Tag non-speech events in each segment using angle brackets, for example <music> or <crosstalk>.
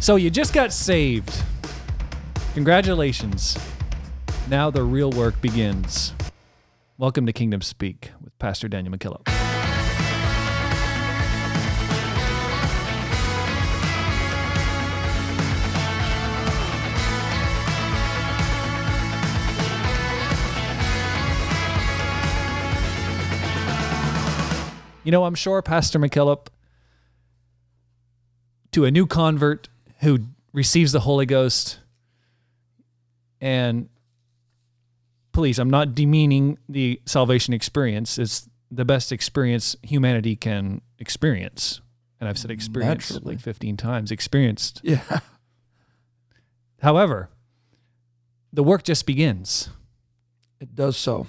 So you just got saved. Congratulations. Now the real work begins. Welcome to Kingdom Speak with Pastor Daniel McKillop. You know, I'm sure Pastor McKillop, to a new convert who receives the Holy Ghost, and please, I'm not demeaning the salvation experience. It's the best experience humanity can experience. And I've said experience Naturally. like 15 times, experienced. Yeah. <laughs> However, the work just begins. It does so.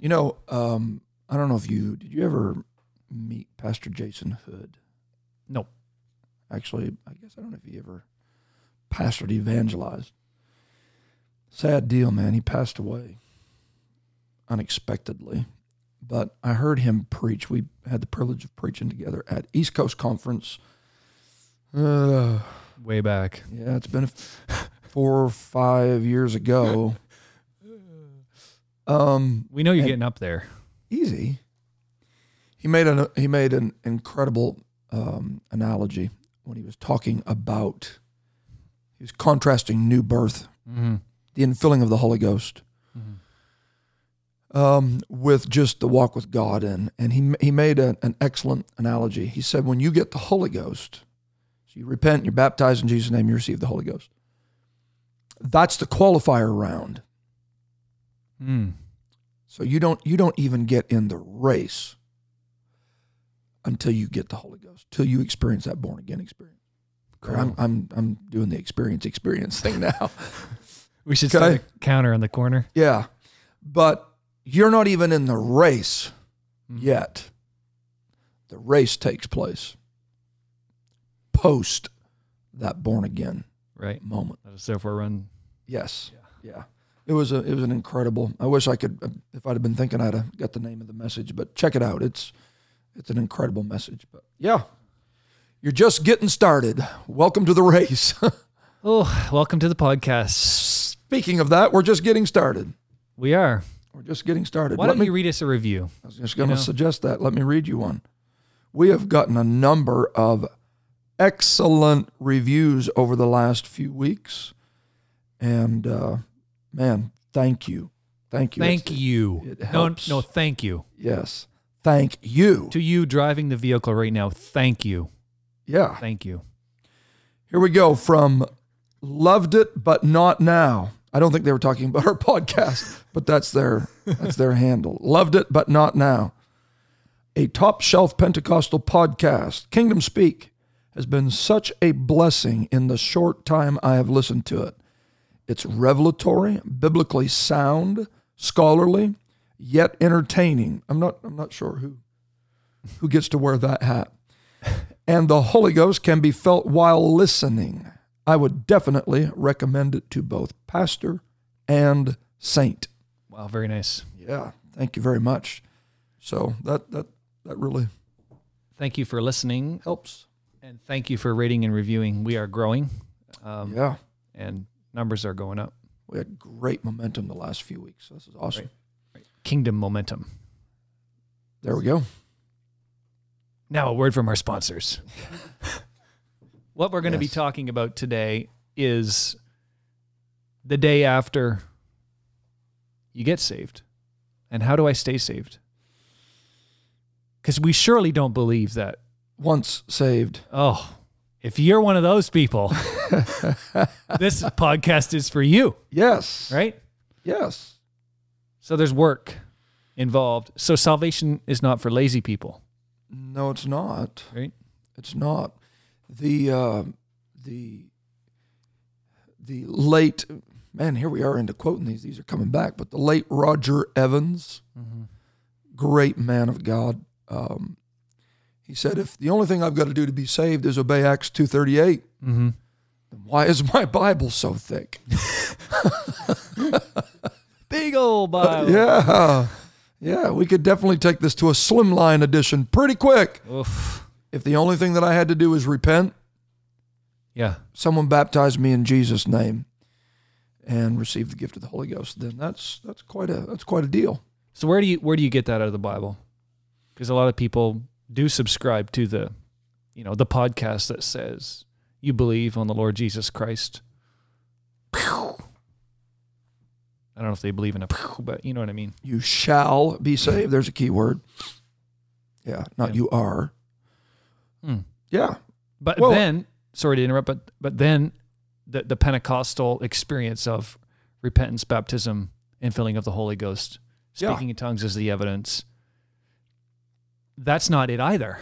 You know, um, I don't know if you did you ever meet Pastor Jason Hood? No. Actually, I guess I don't know if he ever pastored, evangelized. Sad deal, man. He passed away unexpectedly. But I heard him preach. We had the privilege of preaching together at East Coast Conference. Uh, <sighs> Way back. yeah, it's been <laughs> four or five years ago. <laughs> Um, We know you're getting up there. easy. He made an he made an incredible um, analogy when he was talking about he was contrasting new birth, Mm-hmm. the infilling of the Holy Ghost, um, with just the walk with God, and and he he made a, an excellent analogy. He said, when you get the Holy Ghost, so you repent, you're baptized in Jesus' name, you receive the Holy Ghost. That's the qualifier round. Mm. So you don't you don't even get in the race until you get the Holy Ghost, till you experience that born again experience. Or I'm I'm I'm doing the experience experience thing <laughs> now. We should start a counter on the corner. yeah. But you're not even in the race Mhm. yet. The race takes place post that born again Right. moment. Let us therefore run. Yes. Yeah. It was a it was an incredible. I wish I could if I'd have been thinking I'd have got the name of the message, but check it out. It's it's an incredible message. But yeah. You're just getting started. Welcome to the race. <laughs> Oh, welcome to the podcast. Speaking of that, we're just getting started. We are. We're just getting started. Why Let don't me, you read us a review? I was just going to know? suggest that. Let me read you one. We have gotten a number of excellent reviews over the last few weeks. And uh, man, thank you. Thank you. Thank It's- you. it no, no, thank you. Yes. Thank you. To you driving the vehicle right now, thank you. Yeah. Thank you. Here we go from loved it but not now. I don't think they were talking about our <laughs> podcast, but that's their that's their handle. Loved it but not now. A top shelf Pentecostal podcast, Kingdom Speak, has been such a blessing in the short time I have listened to it. It's revelatory, biblically sound, scholarly, yet entertaining. I'm not I'm not sure who who gets to wear that hat. <laughs> And the Holy Ghost can be felt while listening. I would definitely recommend it to both pastor and saint. Wow, very nice. Yeah, thank you very much. So that that that really Thank you for listening helps. and thank you for rating and reviewing. We are growing um, Yeah, and numbers are going up. we had great momentum the last few weeks. This is awesome. Kingdom momentum. There we go. Now, a word from our sponsors. <laughs> what we're going to be talking about today is the day after you get saved. And how do I stay saved? Because we surely don't believe that, Once saved. oh, if you're one of those people, <laughs> this podcast is for you, Yes. right? Yes. So there's work involved. So salvation is not for lazy people, No, it's not. right? It's not. The uh, the the late man. Here we are into quoting these. These are coming back. But the late Roger Evans, great man of God. Um, he said, "If the only thing I've got to do to be saved is obey Acts two thirty eight, Mm-hmm. then why is my Bible so thick?" <laughs> Bible. <laughs> yeah, yeah. We could definitely take this to a slimline edition pretty quick. Oof. If the only thing that I had to do is repent, Yeah. someone baptized me in Jesus' name and received the gift of the Holy Ghost, then that's that's quite a that's quite a deal. So where do you where do you get that out of the Bible? Because a lot of people do subscribe to the, you know, the podcast that says you believe on the Lord Jesus Christ. <laughs> I don't know if they believe in a, <laughs> but you know what I mean. You shall be saved. There's a key word. Yeah, not Yeah. you are. Hmm. Yeah. But Well- then, sorry to interrupt, but but then the the Pentecostal experience of repentance, baptism, and filling of the Holy Ghost, Yeah. speaking in tongues is the evidence. That's not it either.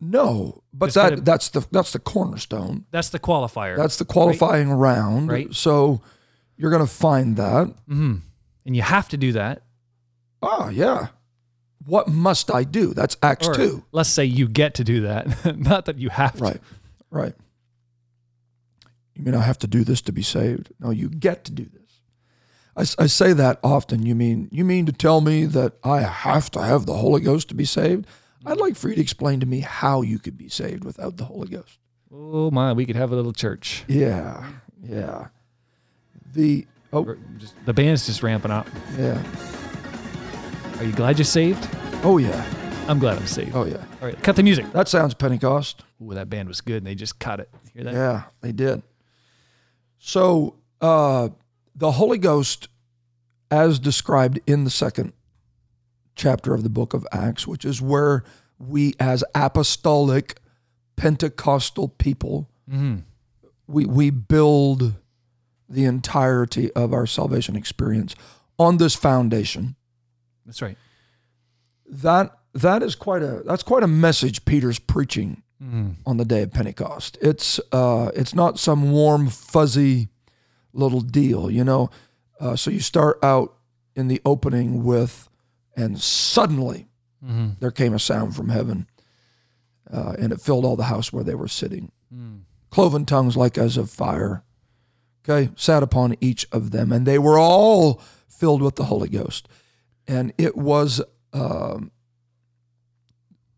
No, but that gotta- that's the that's the cornerstone. That's the qualifier. That's the qualifying round. Right. So you're going to find that. hmm And you have to do that. Ah, yeah. What must I do? That's Acts Or 2. let's say you get to do that, <laughs> not that you have to. Right. Right. You mean I have to do this to be saved? No, you get to do this. I, I, say that often. You mean you mean to tell me that I have to have the Holy Ghost to be saved? I'd like for you to explain to me how you could be saved without the Holy Ghost. Oh my, we could have a little church. Yeah. Yeah. The oh just- the band's just ramping up. yeah. Are you glad you're saved? Oh yeah. I'm glad I'm saved. Oh yeah. All right, cut the music. That sounds Pentecost. Ooh, that band was good, and they just cut it. Hear that? Yeah, they did. So uh, the Holy Ghost, as described in the second chapter of the book of Acts, which is where we, as apostolic Pentecostal people, hmm we we build the entirety of our salvation experience on this foundation. That's right. That that is quite a that's quite a message Peter's preaching hmm on the day of Pentecost. It's uh, it's not some warm fuzzy little deal, you know. Uh, so you start out in the opening with, and suddenly mm-hmm. there came a sound from heaven, uh, and it filled all the house where they were sitting. Mm. Cloven tongues like as of fire, okay, sat upon each of them, and they were all filled with the Holy Ghost, and it was. Um,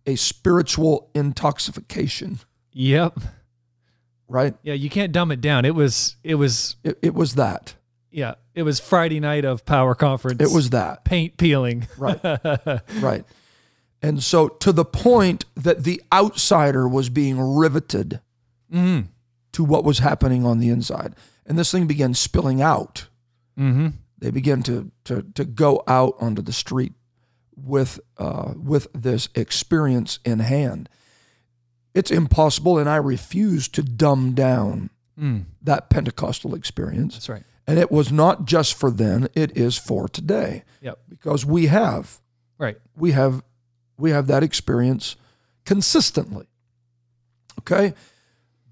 a spiritual intoxication, Yep. right? Yeah, you can't dumb it down. It was. It was. It, it was that. Yeah, it was Friday night of power conference. It was that. paint peeling. Right. <laughs> Right. And so to the point that the outsider was being riveted hmm to what was happening on the inside. And this thing began spilling out. hmm They began to to to go out onto the street with uh, with this experience in hand. It's impossible, and I refuse to dumb down Mm. that Pentecostal experience. That's right. And it was not just for then; it is for today. Yep. because we have Right. we have we have that experience consistently okay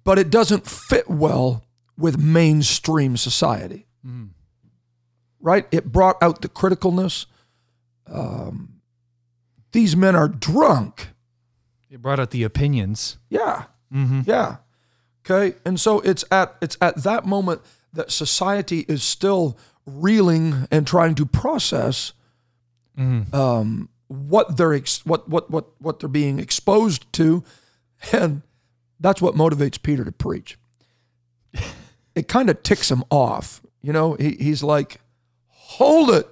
but it doesn't fit well with mainstream society Mm. right it brought out the criticalness um, these men are drunk It brought out the opinions. yeah Mm-hmm. yeah okay and so it's at it's at that moment that society is still reeling and trying to process Mm-hmm. um, what they're ex- what what what what they're being exposed to, and that's what motivates Peter to preach. <laughs> It kind of ticks him off, you know. He, he's like, "Hold it!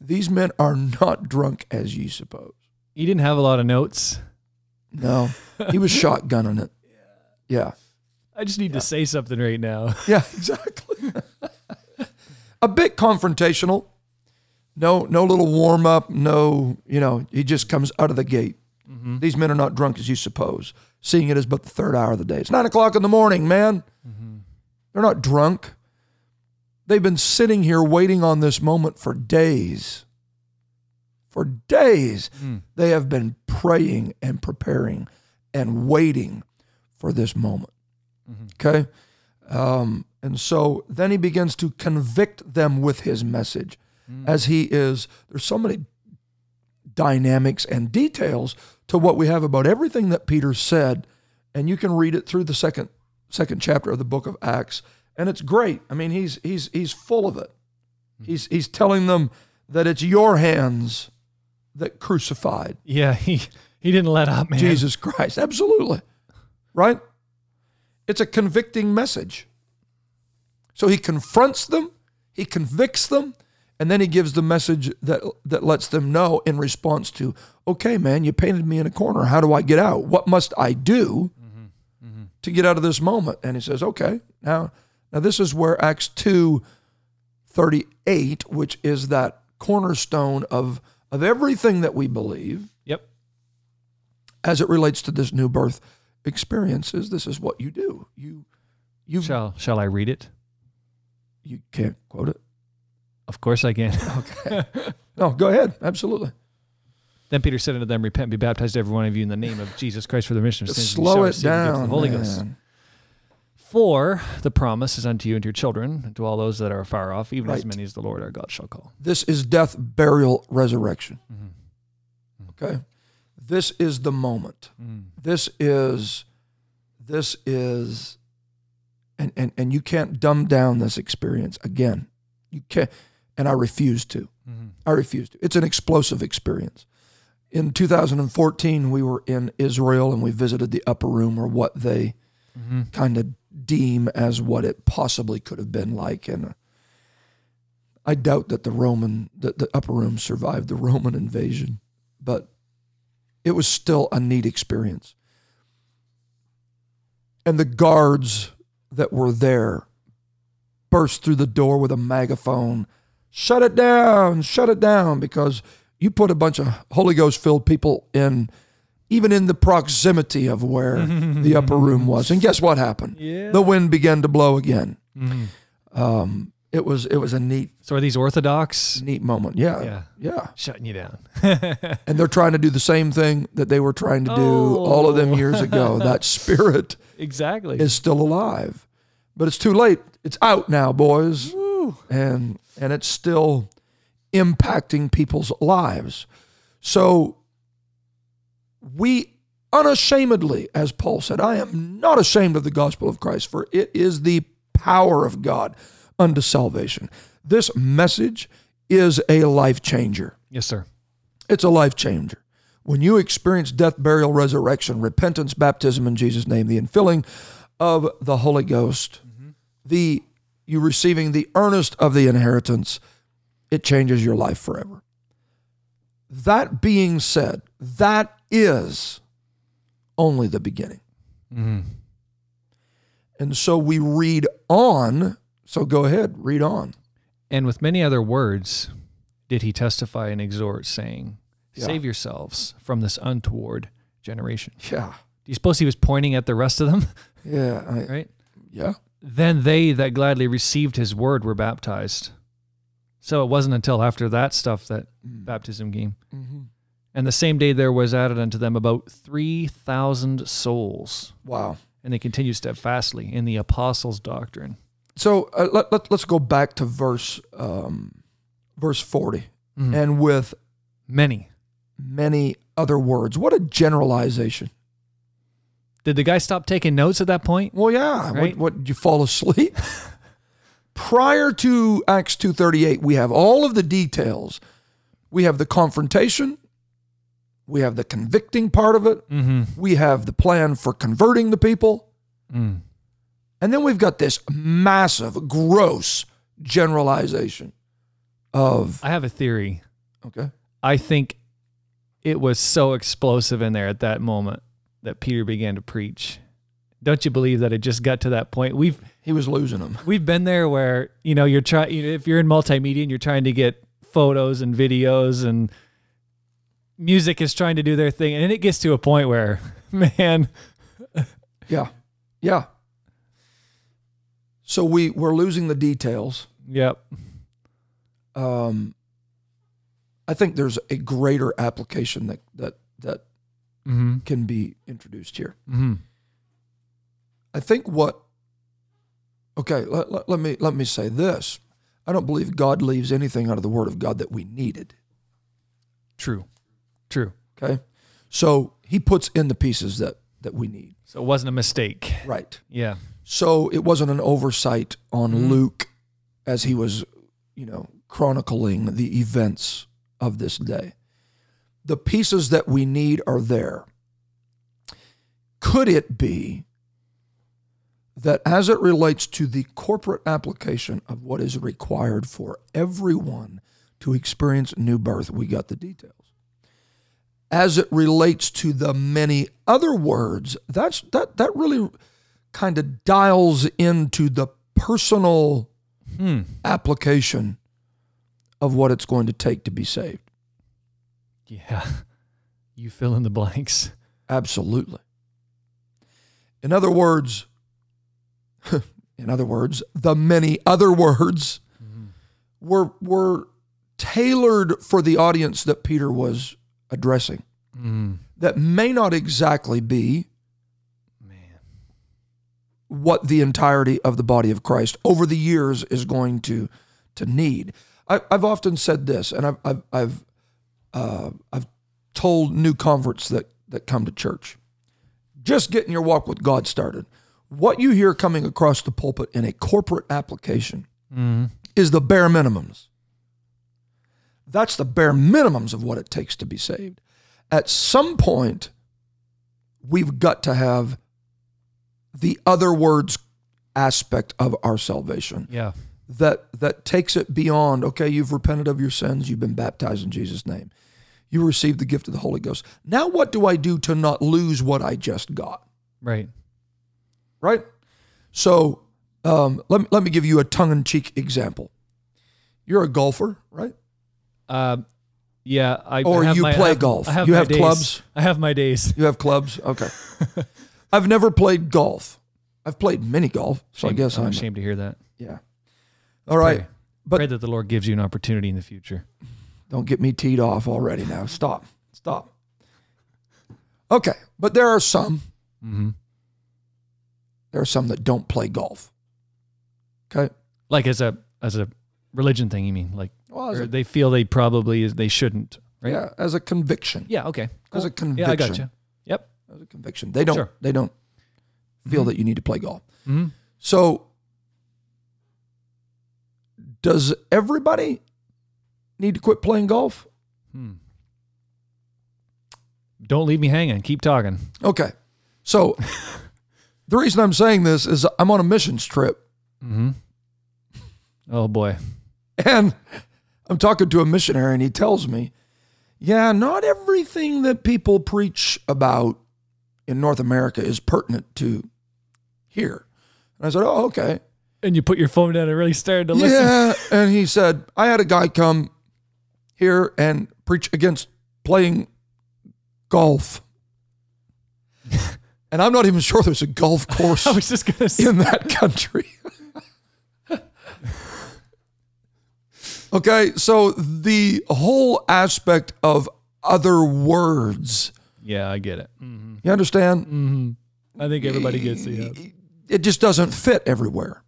These men are not drunk as ye suppose." He didn't have a lot of notes. No, he was shotgunning it. <laughs> Yeah, I just need to say something right now. <laughs> yeah, exactly. A bit confrontational. No, no little warm up. No, you know, he just comes out of the gate. Mm-hmm. These men are not drunk as you suppose, seeing it as but the third hour of the day. It's nine o'clock in the morning, man. Mm-hmm. They're not drunk. They've been sitting here waiting on this moment for days. For days, Mm. they have been praying and preparing and waiting for this moment. Okay? Um, and so then he begins to convict them with his message as he is. There's so many dynamics and details to what we have about everything that Peter said, and you can read it through the second second chapter of the book of Acts, and it's great. I mean, he's he's he's full of it. Hmm. He's he's telling them that it's your hands that crucified Yeah, <laughs> he he didn't let up, man. Jesus Christ. Absolutely. Right? It's a convicting message. So he confronts them, he convicts them, and then he gives the message that that lets them know in response to, okay, man, you painted me in a corner. How do I get out? What must I do to get out of this moment? And he says, okay, now now this is where Acts 2 38, which is that cornerstone of of everything that we believe Yep. as it relates to this new birth experiences, this is what you do. You you Shall shall I read it? you can't quote it. Of course I can. Okay. No, go ahead. Absolutely. Then Peter said unto them, Repent and be baptized every one of you in the name of Jesus Christ for the remission of sins. Slow it the down. The Holy Ghost. For the promise is unto you and to your children, and to all those that are far off, even as many as the Lord our God shall call. This is death, burial, resurrection. Mm-hmm. Okay. This is the moment. Mm. This is this is and, and and you can't dumb down this experience again. You can't and I refuse to. Mm-hmm. I refuse to. It's an explosive experience. In 2014, we were in Israel and we visited the upper room or what they Mm-hmm. kind of deem as what it possibly could have been like. And I doubt that the Roman, that the upper room survived the Roman invasion, but it was still a neat experience. And the guards that were there burst through the door with a megaphone shut it down, shut it down, because you put a bunch of Holy Ghost filled people in, even in the proximity of where the <laughs> upper room was. And guess what happened? Yeah. The wind began to blow again. Mhm. Um, it was it was a neat So are these Orthodox neat moment. Yeah, Yeah. yeah. shutting you down? <laughs> And they're trying to do the same thing that they were trying to do all of them Oh. years ago. <laughs> that spirit exactly. is still alive, but it's too late. It's out now, boys, and and it's still impacting people's lives. So we unashamedly, as Paul said, I am not ashamed of the gospel of Christ, for it is the power of God unto salvation. This message is a life changer. yes, sir. It's a life changer. When you experience death, burial, resurrection, repentance, baptism in Jesus' name, the infilling of the Holy Ghost, mm-hmm. the you receiving the earnest of the inheritance, it changes your life forever. That being said, that is only the beginning. Mm-hmm. And so we read on. So go ahead, read on. And with many other words did he testify and exhort, saying, Yeah. Save yourselves from this untoward generation. Yeah. Do you suppose he was pointing at the rest of them? Yeah. I- <laughs> right? yeah. Then they that gladly received his word were baptized. So it wasn't until after that stuff that baptism came. Mm-hmm. And the same day there was added unto them about 3,000 souls. Wow. And they continued steadfastly in the apostles' doctrine. So uh, let, let, let's go back to verse um, verse 40. Mhm. And with Many. many other words. What a generalization. Did the guy stop taking notes at that point? Well, yeah. Right. What, what did you fall asleep? <laughs> Prior to Acts 2:38, we have all of the details. We have the confrontation, we have the convicting part of it, Mm-hmm. we have the plan for converting the people, Mm. and then we've got this massive gross generalization of I have a theory. okay. I think it was so explosive in there at that moment that Peter began to preach. Don't you believe that it just got to that point? We've He was losing them. we've been there where you know you're trying if you're in multimedia and you're trying to get photos and videos and music is trying to do their thing and it gets to a point where <laughs> man Yeah. Yeah. So we we're losing the details. yep Um, I think there's a greater application that that that mm-hmm. can be introduced here. Mm-hmm. I think what okay, let, let, let me let me say this. I don't believe God leaves anything out of the word of God that we needed. true true Okay. So he puts in the pieces that that we need. so it wasn't a mistake Right. yeah So it wasn't an oversight on Mhm. Luke as he was, you know, chronicling the events of this day. The pieces that we need are there. Could it be that as it relates to the corporate application of what is required for everyone to experience new birth, we got the details. As it relates to the many other words, that's that that really kind of dials into the personal hmm. application of what it's going to take to be saved. Yeah. <laughs> You fill in the blanks. Absolutely. In other words, <laughs> in other words, the many other words were were tailored for the audience that Peter was addressing. That may not exactly be Man. what the entirety of the body of Christ over the years is going to to need. I, I've often said this, and I've I've I've, uh, I've told new converts that that come to church, just getting your walk with God started. What you hear coming across the pulpit in a corporate application mm-hmm. is the bare minimums. That's the bare minimums of what it takes to be saved. At some point, we've got to have the other words aspect of our salvation Yeah. that that takes it beyond okay you've repented of your sins you've been baptized in Jesus name you received the gift of the Holy Ghost now what do I do to not lose what I just got Right. Right so um, let, me, let me give you a tongue-in-cheek example you're a golfer right Uh, yeah. I Or I you my, play have, golf. Have You have days. clubs? I have my days. you have clubs okay <laughs> I've never played golf I've played mini golf so I guess I'm I'm ashamed to hear that. yeah all right Pray, but- pray that the Lord gives you an opportunity in the future. Don't get me teed off already now. Stop. Stop. Okay, but there are some. Mm-hmm. There are some that don't play golf. Okay. Like as a as a religion thing, you mean? Like Well, a, they feel they probably they shouldn't, right? yeah, as a conviction. Yeah. Okay. As a Cool. Yeah, I got conviction. you. Yep. As a conviction. They don't. Sure. They don't feel that you need to play golf. Mm-hmm. So, does everybody need to quit playing golf? Hmm. Don't leave me hanging. Keep talking. Okay. So, <laughs> the reason I'm saying this is I'm on a missions trip Mm-hmm. Oh boy. And I'm talking to a missionary, and he tells me, yeah, not everything that people preach about in North America is pertinent to here. And I said, oh, okay. And you put your phone down and really started to listen. Yeah. And he said, I had a guy come here and preach against playing golf. And I'm not even sure there's a golf course <laughs> I was just gonna say. in that country. okay, so the whole aspect of other words, Yeah, I get it. Mm-hmm. you understand? Mm-hmm. I think everybody gets it. It just doesn't fit everywhere.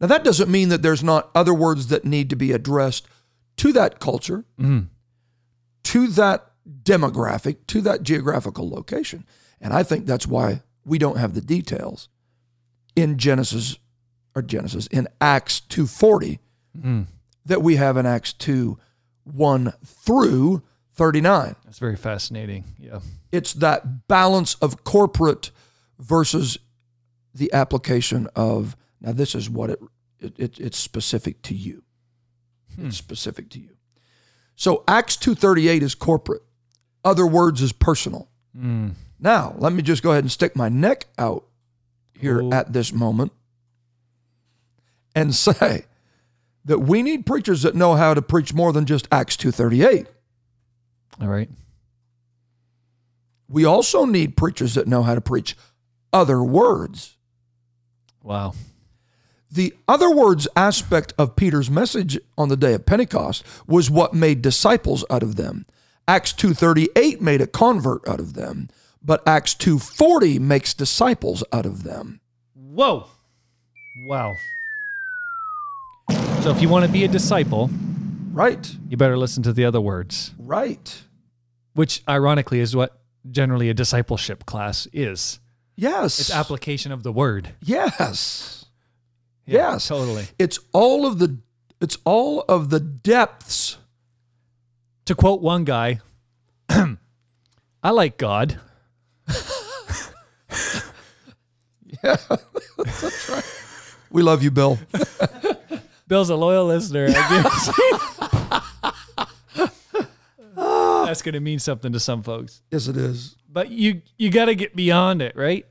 Now, that doesn't mean that there's not other words that need to be addressed to that culture, Mhm. to that demographic, to that geographical location. And I think that's why we don't have the details in Genesis or Genesis in Acts 240 Mm. that we have in Acts 2 1 through 39. That's very fascinating. Yeah. It's that balance of corporate versus the application of now this is what it, it, it it's specific to you. It's specific to you. So Acts 238 is corporate. Other words is personal. Mm. Now, let me just go ahead and stick my neck out here Oh. at this moment and <laughs> say that we need preachers that know how to preach more than just Acts 238. All right. We also need preachers that know how to preach other words. Wow. The other words aspect of Peter's message on the day of Pentecost was what made disciples out of them. Acts 2:38 made a convert out of them, but Acts 2:40 makes disciples out of them. Whoa. Wow. So if you want to be a disciple, Right? you better listen to the other words, Right. which ironically is what generally a discipleship class is. Yes. It's application of the word. yes. Yeah, Yes. Totally. It's all of the it's all of the depths. To quote one guy, <clears throat> I like God. <laughs> We love you, Bill. <laughs> Bill's a loyal listener. I guess. <laughs> That's going to mean something to some folks. yes, it is. But you you got to get beyond it, right?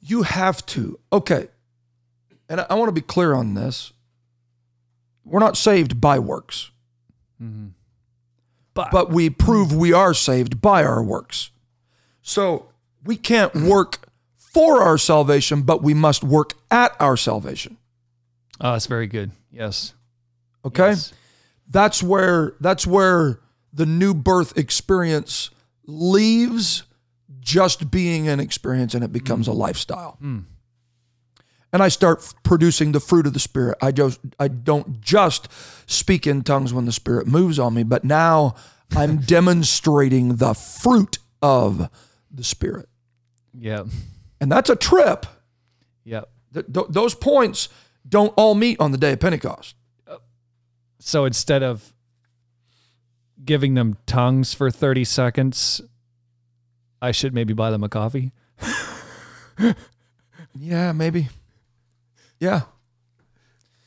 You have to. Okay. And I, I want to be clear on this. We're not saved by works, mm-hmm. But, but we prove we are saved by our works. So we can't work for our salvation, but we must work at our salvation. oh, that's very good. Yes. Okay? Yes. That's where that's where the new birth experience leaves just being an experience and it becomes a mm. lifestyle. Mm. And I start producing the fruit of the spirit. I just I don't just speak in tongues when the spirit moves on me, but now <laughs> I'm demonstrating the fruit of the spirit. Yeah. And that's a trip. Yep. Th- th- those points don't all meet on the day of Pentecost. Uh, so instead of giving them tongues for 30 seconds, I should maybe buy them a coffee. <laughs> Yeah, maybe. Yeah.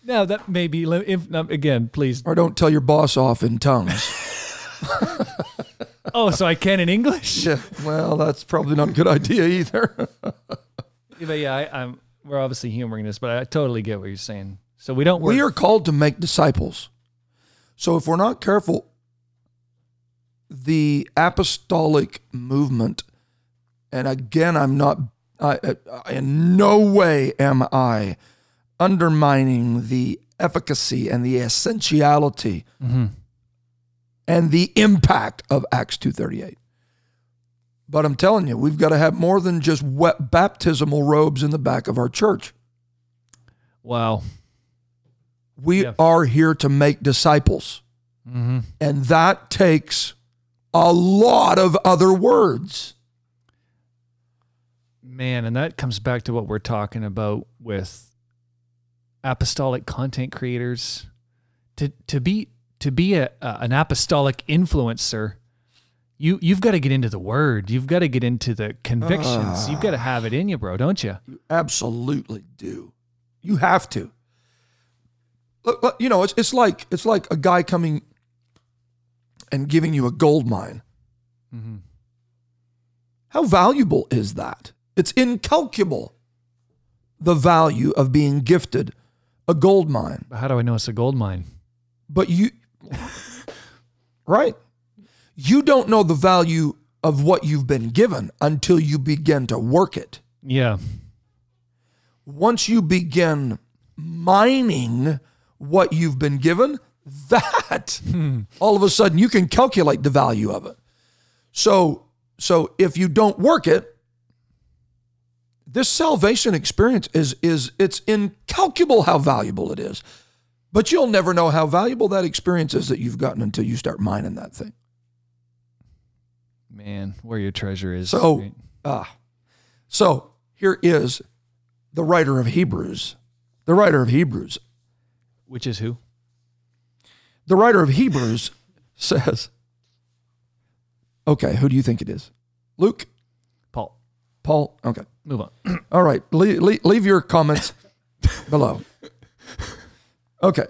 Now that may be if again, please. Or don't tell your boss off in tongues. <laughs> <laughs> Oh, so I can in English? yeah, well, that's probably not a good idea either. But yeah, I, I'm. We're obviously humoring this, but I totally get what you're saying. So we don't work. we are called to make disciples. So if we're not careful, the apostolic movement, and again, I'm not, I, I, in no way am I undermining the efficacy and the essentiality mm-hmm. and the impact of Acts 238. But I'm telling you, we've got to have more than just wet baptismal robes in the back of our church. wow. We Yeah. are here to make disciples. Mm-hmm. And that takes a lot of other words. Man, and that comes back to what we're talking about with apostolic content creators. To to be to be a, a an apostolic influencer, you you've got to get into the word. You've got to get into the convictions. You've got to have it in you, bro, don't you? You absolutely do. You have to. You know, it's, it's like it's like a guy coming and giving you a gold mine. Mm-hmm. How valuable is that? It's incalculable. The value of being gifted a gold mine. But how do I know it's a gold mine? but you <laughs> right you don't know the value of what you've been given until you begin to work it. Yeah. once you begin mining what you've been given that hmm. all of a sudden you can calculate the value of it. So so if you don't work it this salvation experience is is it's incalculable how valuable it is. But you'll never know how valuable that experience is that you've gotten until you start mining that thing Man, where your treasure is. So- right? Ah. So here is the writer of Hebrews. The writer of Hebrews. which is who? The writer of Hebrews <laughs> says, okay, who do you think it is? Luke? Paul. Paul? Okay. Move on. All right. Leave, leave, leave your comments <laughs> below. Okay.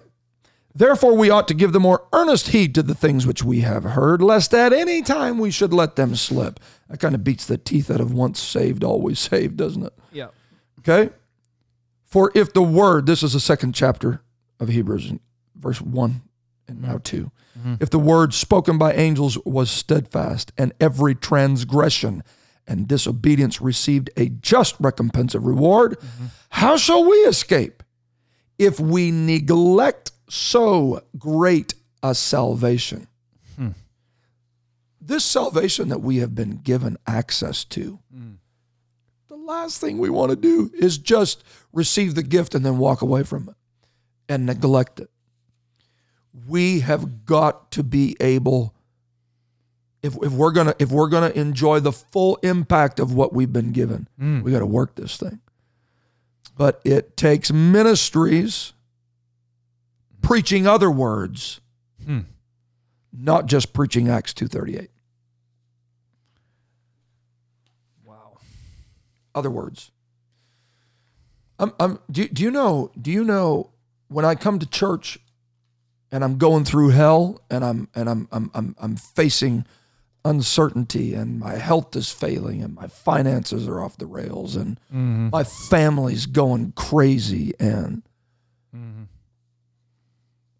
Therefore, we ought to give the more earnest heed to the things which we have heard, lest at any time we should let them slip. That kind of beats the teeth out of once saved, always saved, doesn't it? yeah. Okay. For if the word, this is the second chapter of Hebrews, verse 1 and now 2. Mm-hmm. If the word spoken by angels was steadfast, and every transgression and disobedience received a just recompense of reward, mm-hmm. how shall we escape if we neglect so great a salvation? Hmm. This salvation that we have been given access to hmm. the last thing we want to do is just receive the gift and then walk away from it and neglect it. We have got to be able if, if we're gonna if we're gonna enjoy the full impact of what we've been given, hmm. we got to work this thing. But it takes ministries preaching other words, Hmm. not just preaching Acts two thirty eight. Wow. Other words. I'm, I'm, do, do you know? Do you know when I come to church and I'm going through hell and I'm and I'm I'm I'm, I'm facing uncertainty and my health is failing and my finances are off the rails and my family's going crazy and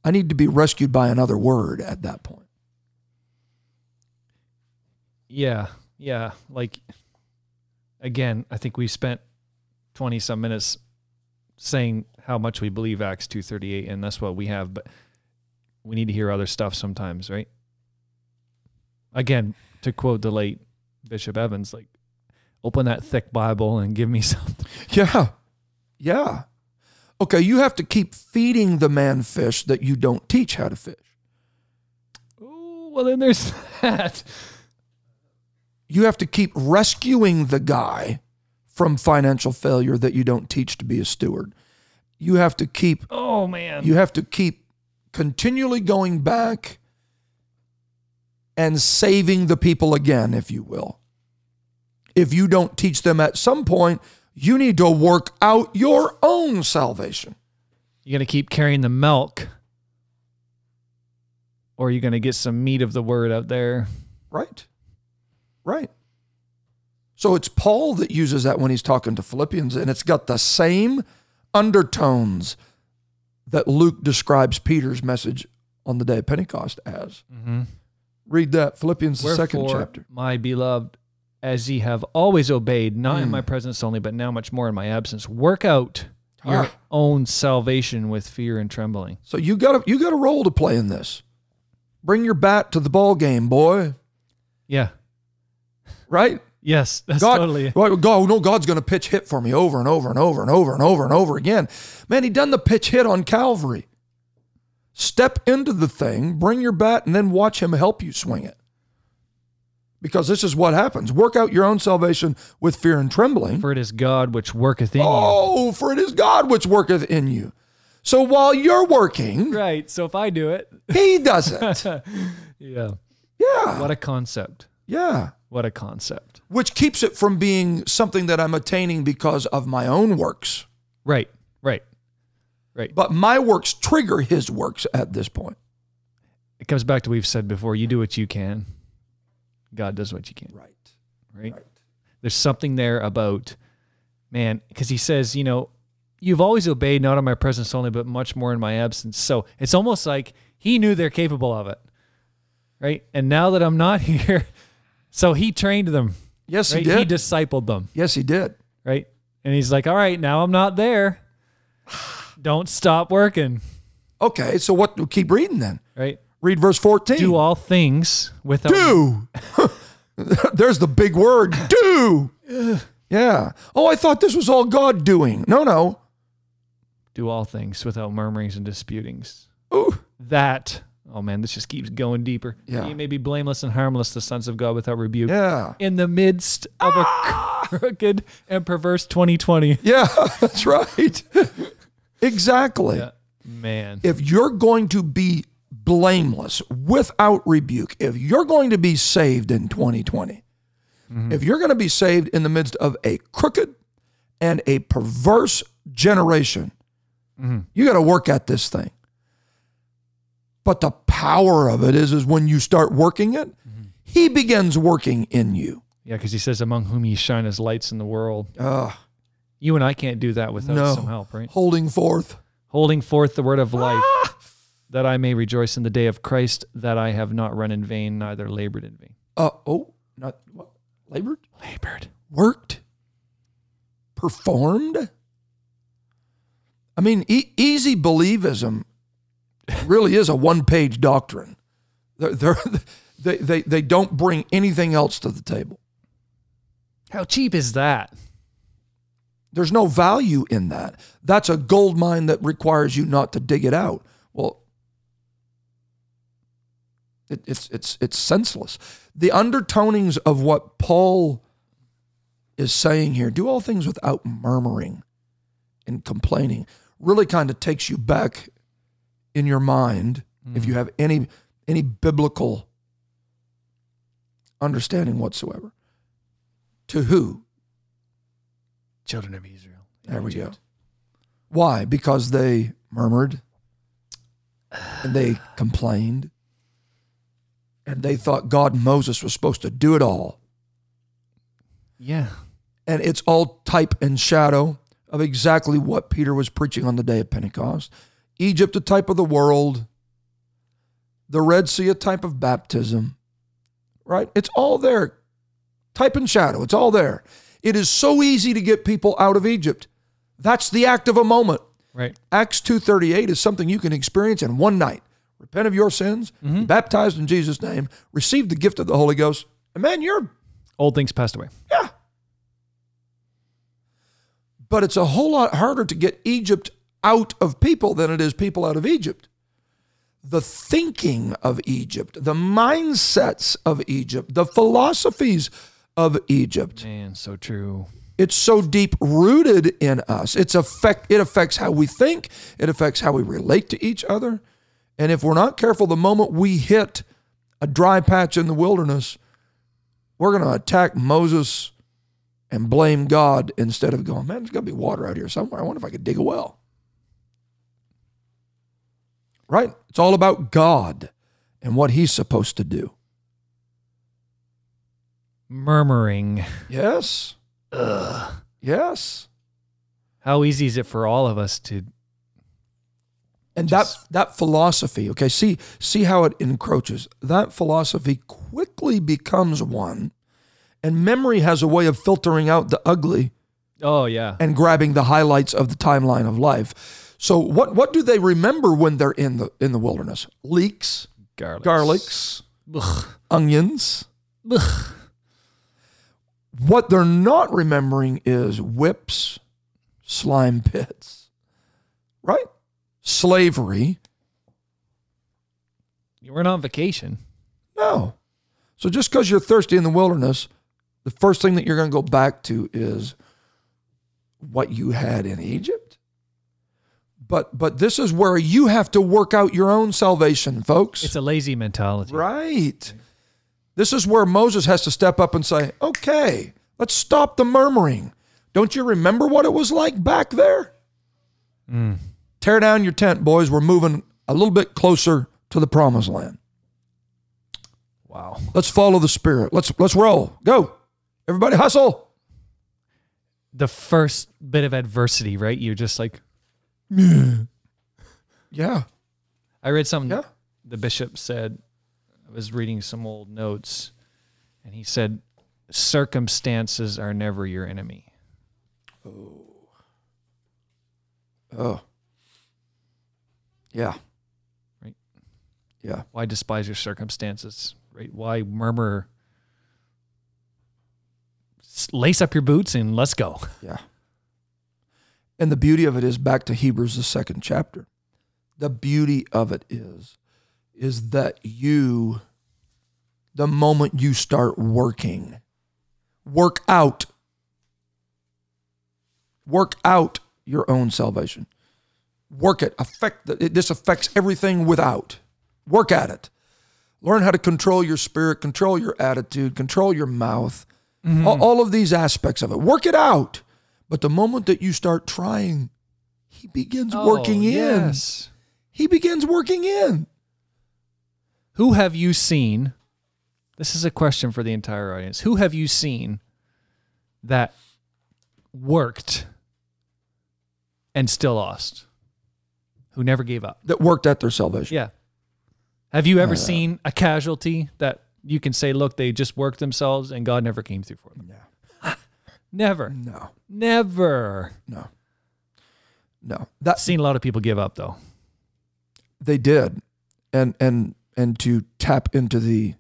I need to be rescued by another word at that point. Yeah, yeah. Like again, I think we spent twenty some minutes saying how much we believe Acts two thirty eight, and that's what we have. But we need to hear other stuff sometimes, right? Again, to quote the late Bishop Evans, like open that thick Bible and give me <laughs> something. Yeah. Yeah. Okay, you have to keep feeding the man fish that you don't teach how to fish. Oh, well then there's <laughs> that. You have to keep rescuing the guy from financial failure that you don't teach to be a steward. You have to keep Oh man. you have to keep continually going back and saving the people again, if you will. If you don't teach them at some point, you need to work out your own salvation. You're gonna keep carrying the milk, or are you gonna get some meat of the word out there? Right. Right. So it's Paul that uses that when he's talking to Philippians, and it's got the same undertones that Luke describes Peter's message on the day of Pentecost as. Mm-hmm. Read that, Philippians, the second chapter. my beloved, as ye have always obeyed, not in Mm. my presence only, but now much more in my absence, work out your Ah. own salvation with fear and trembling. So you got a, you got a role to play in this. Bring your bat to the ball game, boy. Yeah. Right? Yes, that's God, totally. Well, God, no, God's going to pitch hit for me over and over and over and over and over and over again. Man, he done the pitch hit on Calvary. Step into the thing, bring your bat, and then watch him help you swing it. Because this is what happens. Work out your own salvation with fear and trembling. For it is God which worketh in you. Oh, for it is God which worketh in you. So while you're working. Right. So if I do it, <laughs> he does it. <laughs> yeah. Yeah. What a concept. Yeah. What a concept. Which keeps it from being something that I'm attaining because of my own works. Right. Right. Right. But my works trigger his works at this point. It comes back to what we've said before. You do what you can. God does what you can. Right. right? There's something there about, man, because he says, you know, you've always obeyed, not in my presence only, but much more in my absence. So it's almost like he knew they're capable of it, right? And now that I'm not <laughs> here, so he trained them, Yes, right? he did. He discipled them, yes, he did. right? And he's like, all right, now I'm not there. <sighs> Don't stop working, Okay, so what? Do keep reading then. right? Read verse 14. Do all things without Do. <laughs> There's the big word. Do. <sighs> yeah. Oh, I thought this was all God doing. No, no. do all things without murmurings and disputings. Ooh. that oh man this just keeps going deeper Yeah. ye may be blameless and harmless the sons of god without rebuke Yeah. in the midst of a ah! crooked and perverse 2020 <laughs> Yeah, that's right. <laughs> exactly. yeah. man If you're going to be blameless without rebuke, if you're going to be saved in 2020, mm-hmm. if you're going to be saved in the midst of a crooked and a perverse generation, mm-hmm. you got to work at this thing. But the power of it is, is when you start working it, mm-hmm. he begins working in you. yeah because he says among whom ye shine as lights in the world Ugh, you and i can't do that without No. some help right holding forth. holding forth the word of life that i may rejoice in the day of christ that i have not run in vain neither labored in vain Uh, oh, not what? Labored? labored worked, performed. I mean, e- easy believism really is a one page doctrine. They're, they're, <laughs> they, they, they don't bring anything else to the table. how cheap is that There's no value in that. That's a gold mine that requires you not to dig it out. Well, it, it's it's it's senseless. The undertonings of what Paul is saying here, do all things without murmuring and complaining, really kind of takes you back in your mind if you mm. have any any biblical understanding whatsoever. To who? children of israel There we go. Why? Because they murmured and they <sighs> complained and they thought God and Moses was supposed to do it all. Yeah. And it's all type and shadow of exactly what Peter was preaching on the day of Pentecost. Egypt, a type of the world, the Red Sea, a type of baptism, right? It's all there. Type and shadow, it's all there. It is so easy to get people out of Egypt. That's the act of a moment. Right. Acts 2:38 is something you can experience in one night. Repent of your sins, be mm-hmm. baptized in Jesus' name, receive the gift of the Holy Ghost, and man, you're Old things passed away. yeah. But it's a whole lot harder to get Egypt out of people than it is people out of Egypt. The thinking of Egypt, the mindsets of Egypt, the philosophies of Egypt. Man, so true. It's so deep rooted in us. It's affect it affects how we think, it affects how we relate to each other. And if we're not careful, the moment we hit a dry patch in the wilderness, we're going to attack Moses and blame God instead of going, man, there's got to be water out here somewhere. I wonder if I could dig a well. Right? It's all about God and what he's supposed to do. Murmuring. Yes. Yes. How easy is it for all of us to And that that philosophy, okay, see see how it encroaches. That philosophy quickly becomes one, and memory has a way of filtering out the ugly Oh yeah. and grabbing the highlights of the timeline of life. So what what do they remember when they're in the in the wilderness? Leeks, Garlic. garlics, Ugh. onions. Ugh. What they're not remembering is whips, slime pits, right? Slavery. You weren't on vacation. No. So just because you're thirsty in the wilderness, the first thing that you're going to go back to is what you had in Egypt. But but this is where you have to work out your own salvation, folks. It's a lazy mentality. right. This is where Moses has to step up and say, "Okay, let's stop the murmuring. Don't you remember what it was like back there? Mm. Tear down your tent, boys. We're moving a little bit closer to the promised land." Wow. Let's follow the spirit. Let's let's roll. Go. Everybody hustle. The first bit of adversity, right? You're just like Yeah. I read something Yeah. the bishop said I was reading some old notes and he said circumstances are never your enemy. Oh. Oh. Yeah. Right. Yeah. Why despise your circumstances? Right? Why murmur? Lace up your boots and let's go. <laughs> Yeah. And the beauty of it is back to Hebrews the second chapter. The beauty of it is is that you the moment you start working work out work out your own salvation. Work it. Affect the, it, this affects everything without. Work at it. Learn how to control your spirit, control your attitude, control your mouth. Mm-hmm. All, all of these aspects of it. Work it out. But the moment that you start trying, he begins oh, working Oh, in. Yes. He begins working in. Who have you seen? This is a question for the entire audience. Who have you seen that worked and still lost? Who never gave up? That worked at their salvation. Yeah. Have you ever seen a casualty that you can say, look, they just worked themselves and God never came through for them? Yeah. <laughs> Never. No, Never. no, no. That Seen a lot of people give up though. they did, and and and to tap into the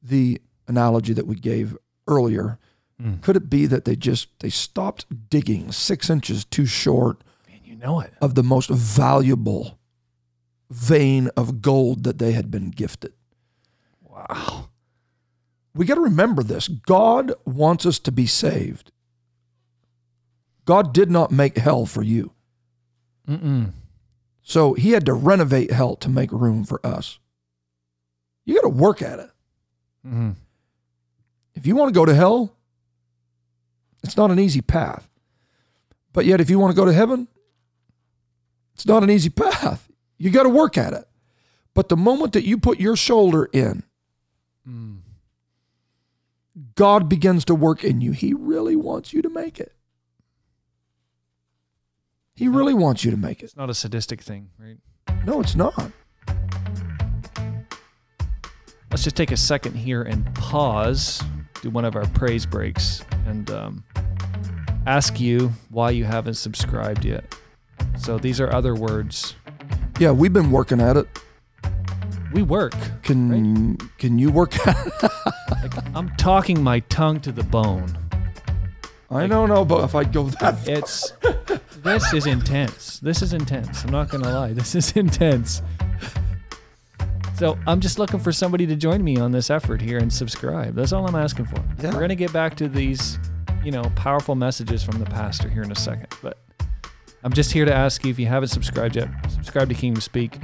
the analogy that we gave earlier, Mm. could it be that they just they stopped digging six inches too short you know it. of the most valuable vein of gold that they had been gifted? Wow. we got to remember this God wants us to be saved. God did not make hell for you. Mm-mm. So he had to renovate hell to make room for us. You got to work at it. Mm-hmm. If you want to go to hell, it's not an easy path. But yet, if you want to go to heaven, It's not an easy path. You got to work at it. But the moment that you put your shoulder in, God begins to work in you. He really wants you to make it. He really wants you to make it. It's not a sadistic thing, right? No, it's not. Let's just take a second here and pause, do one of our praise breaks, and um, ask you why you haven't subscribed yet. So these are other words. Yeah, we've been working at it. We work. Can can you work at it? <laughs> I'm talking my tongue to the bone. I don't know, but if I go that It's this is intense. This is intense. I'm not gonna lie. <laughs> This is intense. So I'm just looking for somebody to join me on this effort here and subscribe. That's all I'm asking for. Yeah. We're gonna get back to these, you know, powerful messages from the pastor here in a second. But I'm just here to ask you if you haven't subscribed yet, subscribe to Kingdom Speak.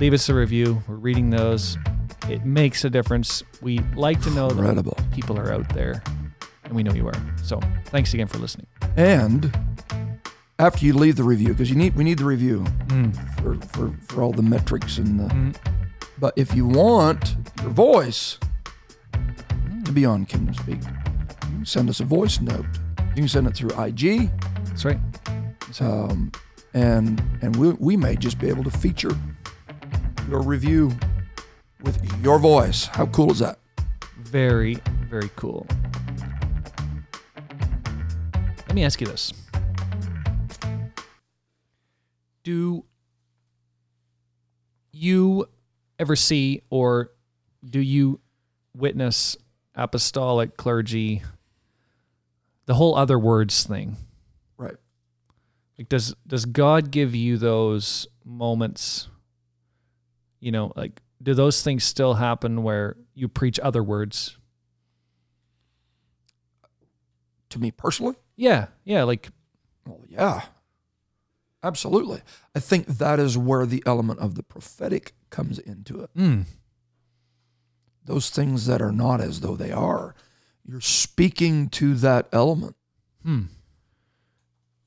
Leave us a review. We're reading those. It makes a difference. We like to know Incredible. that people are out there, and we know you are. So thanks again for listening. And after you leave the review, because you need we need the review Mm. for, for, for all the metrics and the Mm. but if you want your voice to be on Kingdom Speak, you can send us a voice note. You can send it through IG, That's right. Um, and and we, we may just be able to feature your review with your voice. How cool is that? Very, very cool. Let me ask you this. Do you ever see or do you witness apostolic clergy the whole other words thing? Like does does God give you those moments you know, like do those things still happen where you preach other words? To me personally, Yeah, yeah, like well, yeah, absolutely. I think that is where the element of the prophetic comes into it. mm, those things that are not as though they are. You're speaking to that element. hmm,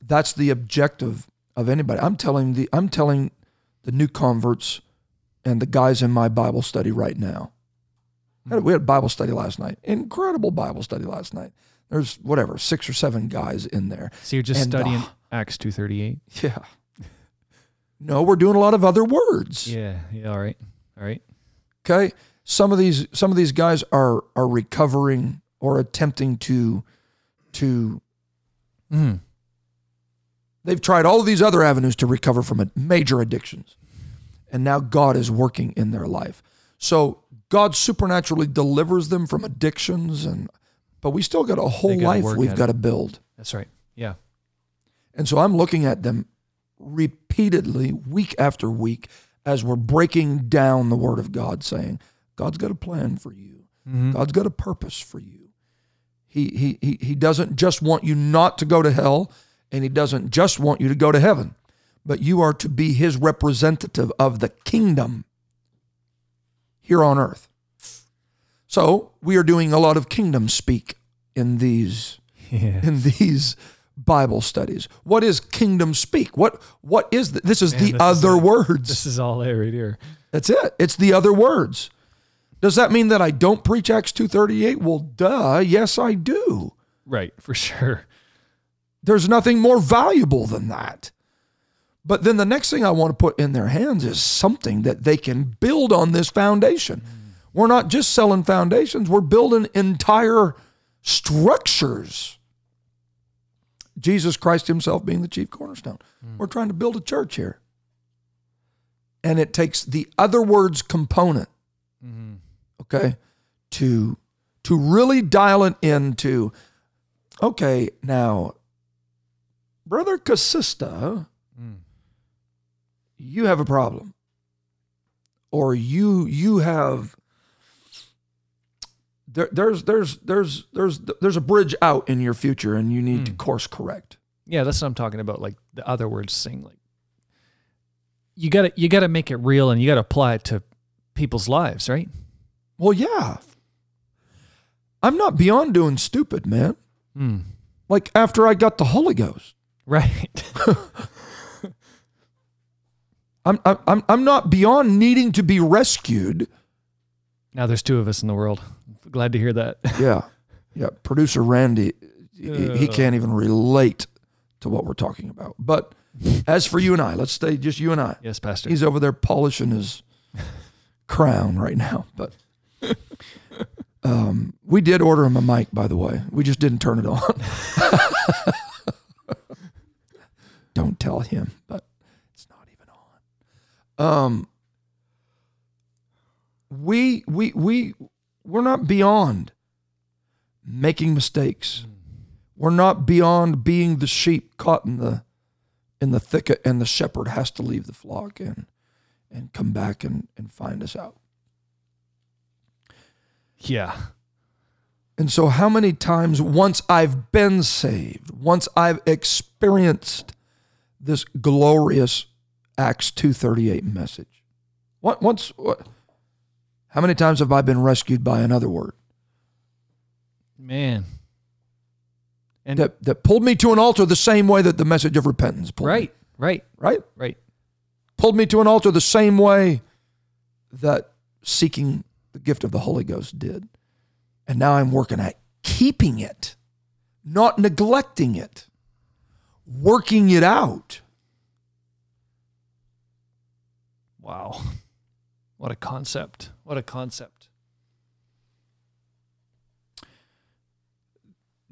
That's the objective of anybody. I'm telling the I'm telling the new converts and the guys in my Bible study right now. We had a Bible study last night. Incredible Bible study last night. There's whatever, six or seven guys in there. So you're just And, studying uh, Acts two thirty eight. Yeah. No, we're doing a lot of other words. Yeah, yeah, all right. All right. Okay. Some of these some of these guys are are recovering or attempting to to Mm. They've tried all of these other avenues to recover from major addictions. And now God is working in their life. So God supernaturally delivers them from addictions and but we still got a whole life we've got to build. That's right. Yeah. And so I'm looking at them repeatedly week after week as we're breaking down the word of God saying, God's got a plan for you. Mhm. God's got a purpose for you. He, he, he, he doesn't just want you not to go to hell, and He doesn't just want you to go to heaven, but you are to be His representative of the kingdom here on earth. So we are doing a lot of kingdom speak in these Yeah. in these Bible studies. What is kingdom speak? What what is th- this? Is Man, the this other a- words? This is all it right here. That's it. It's the other words. Does that mean that I don't preach Acts 238? Well, duh, yes I do. Right, for sure. There's nothing more valuable than that. But then the next thing I want to put in their hands is something that they can build on this foundation. We're not just selling foundations, we're building entire structures. Jesus Christ Himself being the chief cornerstone. Hmm. We're trying to build a church here. And it takes the other words component, mm-hmm. okay, to to really dial it into, okay, now, Brother Casista, you have a problem. Or you you have there, there's there's there's there's there's a bridge out in your future and you need to course correct. Yeah, that's what I'm talking about. Like the other words thing. Like you gotta you gotta make it real and you gotta apply it to people's lives, right? Well, yeah. I'm not beyond doing stupid, man. Mm. Like after I got the Holy Ghost. Right. <laughs> I'm, I'm, I'm not beyond needing to be rescued. Now there's two of us in the world. Glad to hear that. <laughs> Yeah. Yeah. Producer Randy, he, he can't even relate to what we're talking about. But as for you and I, let's stay just you and I. yes, Pastor. He's over there polishing his <laughs> crown right now. But um, we did order him a mic, by the way. We just didn't turn it on. Don't tell him, but it's not even on. Um, we we we we're not beyond making mistakes. We're not beyond being the sheep caught in the in the thicket, and the shepherd has to leave the flock and and come back and, and find us out. yeah. And so, how many times, once I've been saved, once I've experienced this glorious Acts two thirty eight mm-hmm. message, what once what, how many times have I been rescued by another word? Man. And that that pulled me to an altar the same way that the message of repentance pulled me, right, right, right? Right. pulled me to an altar the same way that seeking the gift of the Holy Ghost did. And now I'm working at keeping it, not neglecting it, working it out. Wow. <laughs> What a concept. What a concept.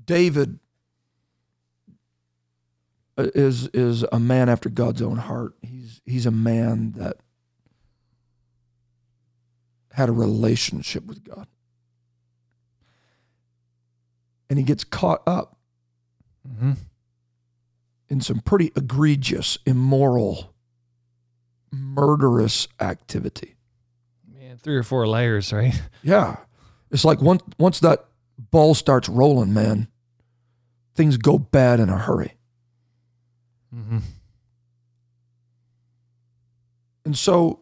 David uh, is is a man after God's own heart. He's he's a man that had a relationship with God. And he gets caught up Mm-hmm. In some pretty egregious, immoral, murderous activity. Man, three or four layers, right? Yeah. It's like once once that ball starts rolling, man, things go bad in a hurry. Mm-hmm. And so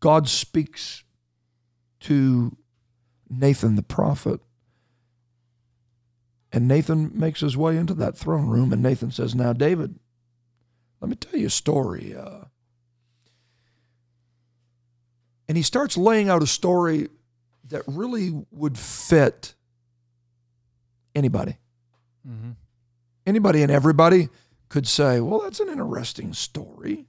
God speaks to Nathan the prophet. And Nathan makes his way into that throne room. And Nathan says, Now, David, let me tell you a story. Uh, and he starts laying out a story that really would fit anybody. Mm-hmm. Anybody and everybody could say, Well, that's an interesting story.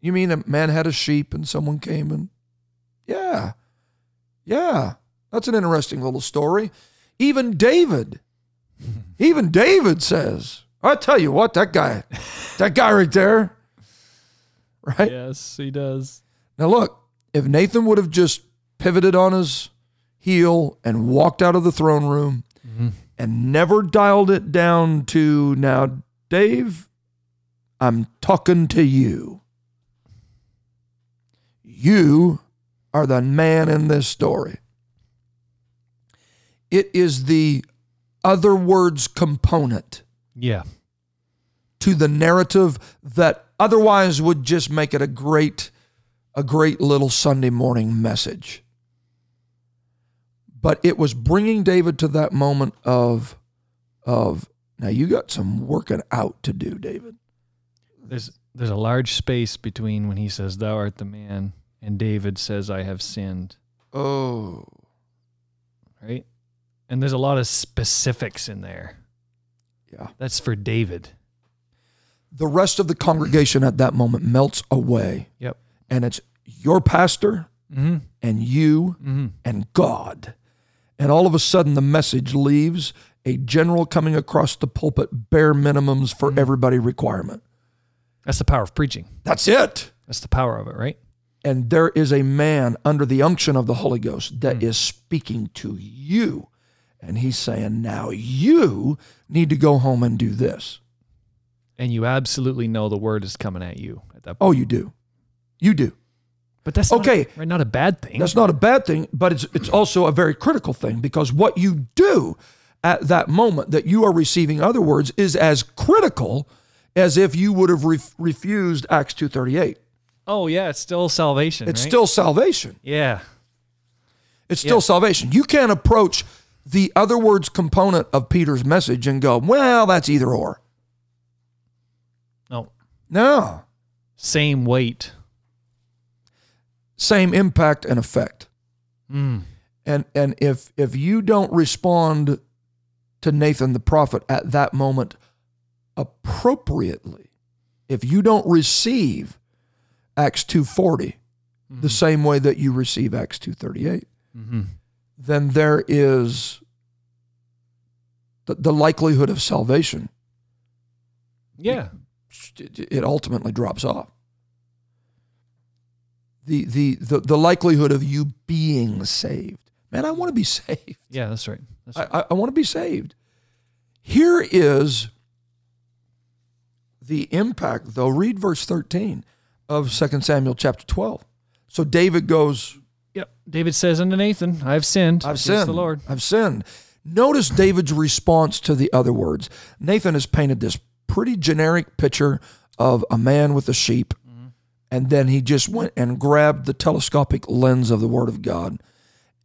You mean a man had a sheep and someone came and, yeah, yeah, that's an interesting little story. Even David, even David says, I tell you what, that guy, that guy right there, <laughs> right? Yes, he does. Now, look, if Nathan would have just pivoted on his heel and walked out of the throne room Mm-hmm. and never dialed it down to, now, Dave, I'm talking to you. You are the man in this story. It is the other words component Yeah. to the narrative that otherwise would just make it a great a great little Sunday morning message. But it was bringing David to that moment of of now you got some working out to do, David. There's there's a large space between when he says, Thou art the man, and David says, I have sinned. Oh. Right? And there's a lot of specifics in there. Yeah. That's for David. The rest of the congregation at that moment melts away Yep. and it's your pastor Mm-hmm. and you Mm-hmm. and God. And all of a sudden, the message leaves a general coming across the pulpit, bare minimums for everybody requirement. That's the power of preaching. That's it. That's the power of it, right? And there is a man under the unction of the Holy Ghost that is speaking to you. And he's saying, now you need to go home and do this. And you absolutely know the word is coming at you at that oh, point. Oh, you do. You do. But that's not Okay. a, right, not a bad thing. That's not a bad thing, but it's it's also a very critical thing because what you do at that moment that you are receiving other words is as critical as if you would have ref refused Acts 2:38. oh yeah, it's still salvation. It's right? still salvation. yeah. It's still salvation. You can't approach the other words component of Peter's message and go, "Well, that's either or." No. No. same weight. Same impact and effect. Mm. And and if if you don't respond to Nathan the prophet at that moment appropriately, if you don't receive Acts 240 the same way that you receive Acts 238, Mm-hmm. Then there is the, the likelihood of salvation. Yeah. It it ultimately drops off. The, the, the, the likelihood of you being saved. Man, I want to be saved. Yeah, that's right. That's I, right. I, I want to be saved. Here is the impact, though. Read verse 13 of 2 Samuel chapter 12. So David goes, Yep. David says unto Nathan, I have sinned. I've sinned. the Lord. I've sinned. Notice David's response to the other words. Nathan has painted this pretty generic picture of a man with a sheep, mm-hmm. and then he just went and grabbed the telescopic lens of the Word of God,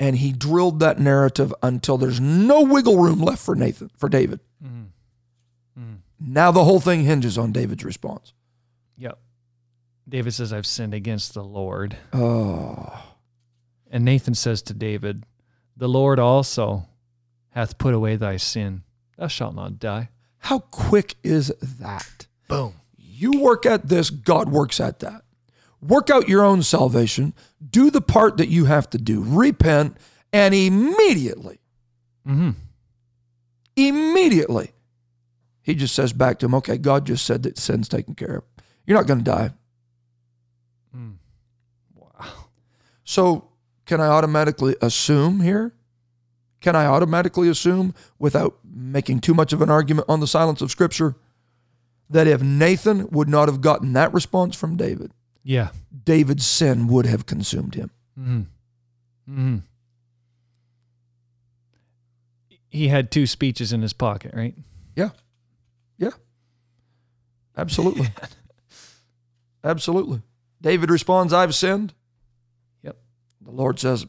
and he drilled that narrative until there's no wiggle room left for Nathan, for David. Mm-hmm. Mm-hmm. Now the whole thing hinges on David's response. Yep. David says, I've sinned against the Lord. Oh, And Nathan says to David, The Lord also hath put away thy sin. Thou shalt not die. how quick is that? Boom. You work at this, God works at that. Work out your own salvation, do the part that you have to do, repent, and immediately, Mm-hmm. immediately, he just says back to him, okay, God just said that sin's taken care of. You're not going to die. Mm. Wow. So, can I automatically assume here? Can I automatically assume without making too much of an argument on the silence of Scripture that if Nathan would not have gotten that response from David, Yeah. David's sin would have consumed him? Mm-hmm. Mm-hmm. He had two speeches in his pocket, right? Yeah. Yeah. Absolutely. <laughs> Absolutely. David responds, I've sinned. The Lord says,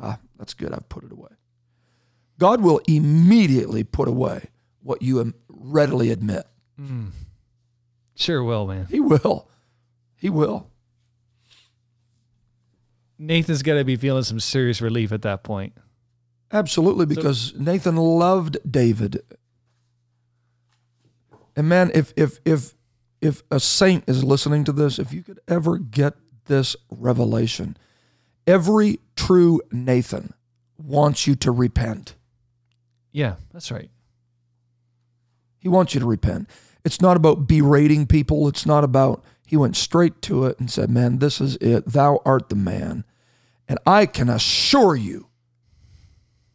Ah, that's good. I've put it away. God will immediately put away what you readily admit. Mm. Sure will, man. He will. He will. Nathan's got to be feeling some serious relief at that point. Absolutely, because Nathan loved David. And man, if if if if a saint is listening to this, if you could ever get this revelation, every true Nathan wants you to repent. Yeah, that's right. He wants you to repent. It's not about berating people. It's not about, he went straight to it and said, Man, this is it. Thou art the man. And I can assure you,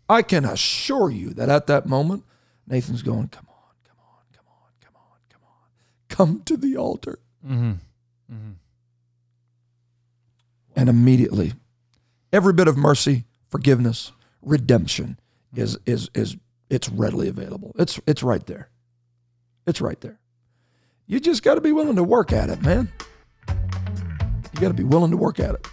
I can assure you that at that moment, Nathan's going, Come on, come on, come on, come on, come on. Come to the altar. Mm-hmm. Mm-hmm. And immediately, every bit of mercy, forgiveness, redemption is is is it's readily available. It's it's right there. It's right there. You just got to be willing to work at it, man. You got to be willing to work at it.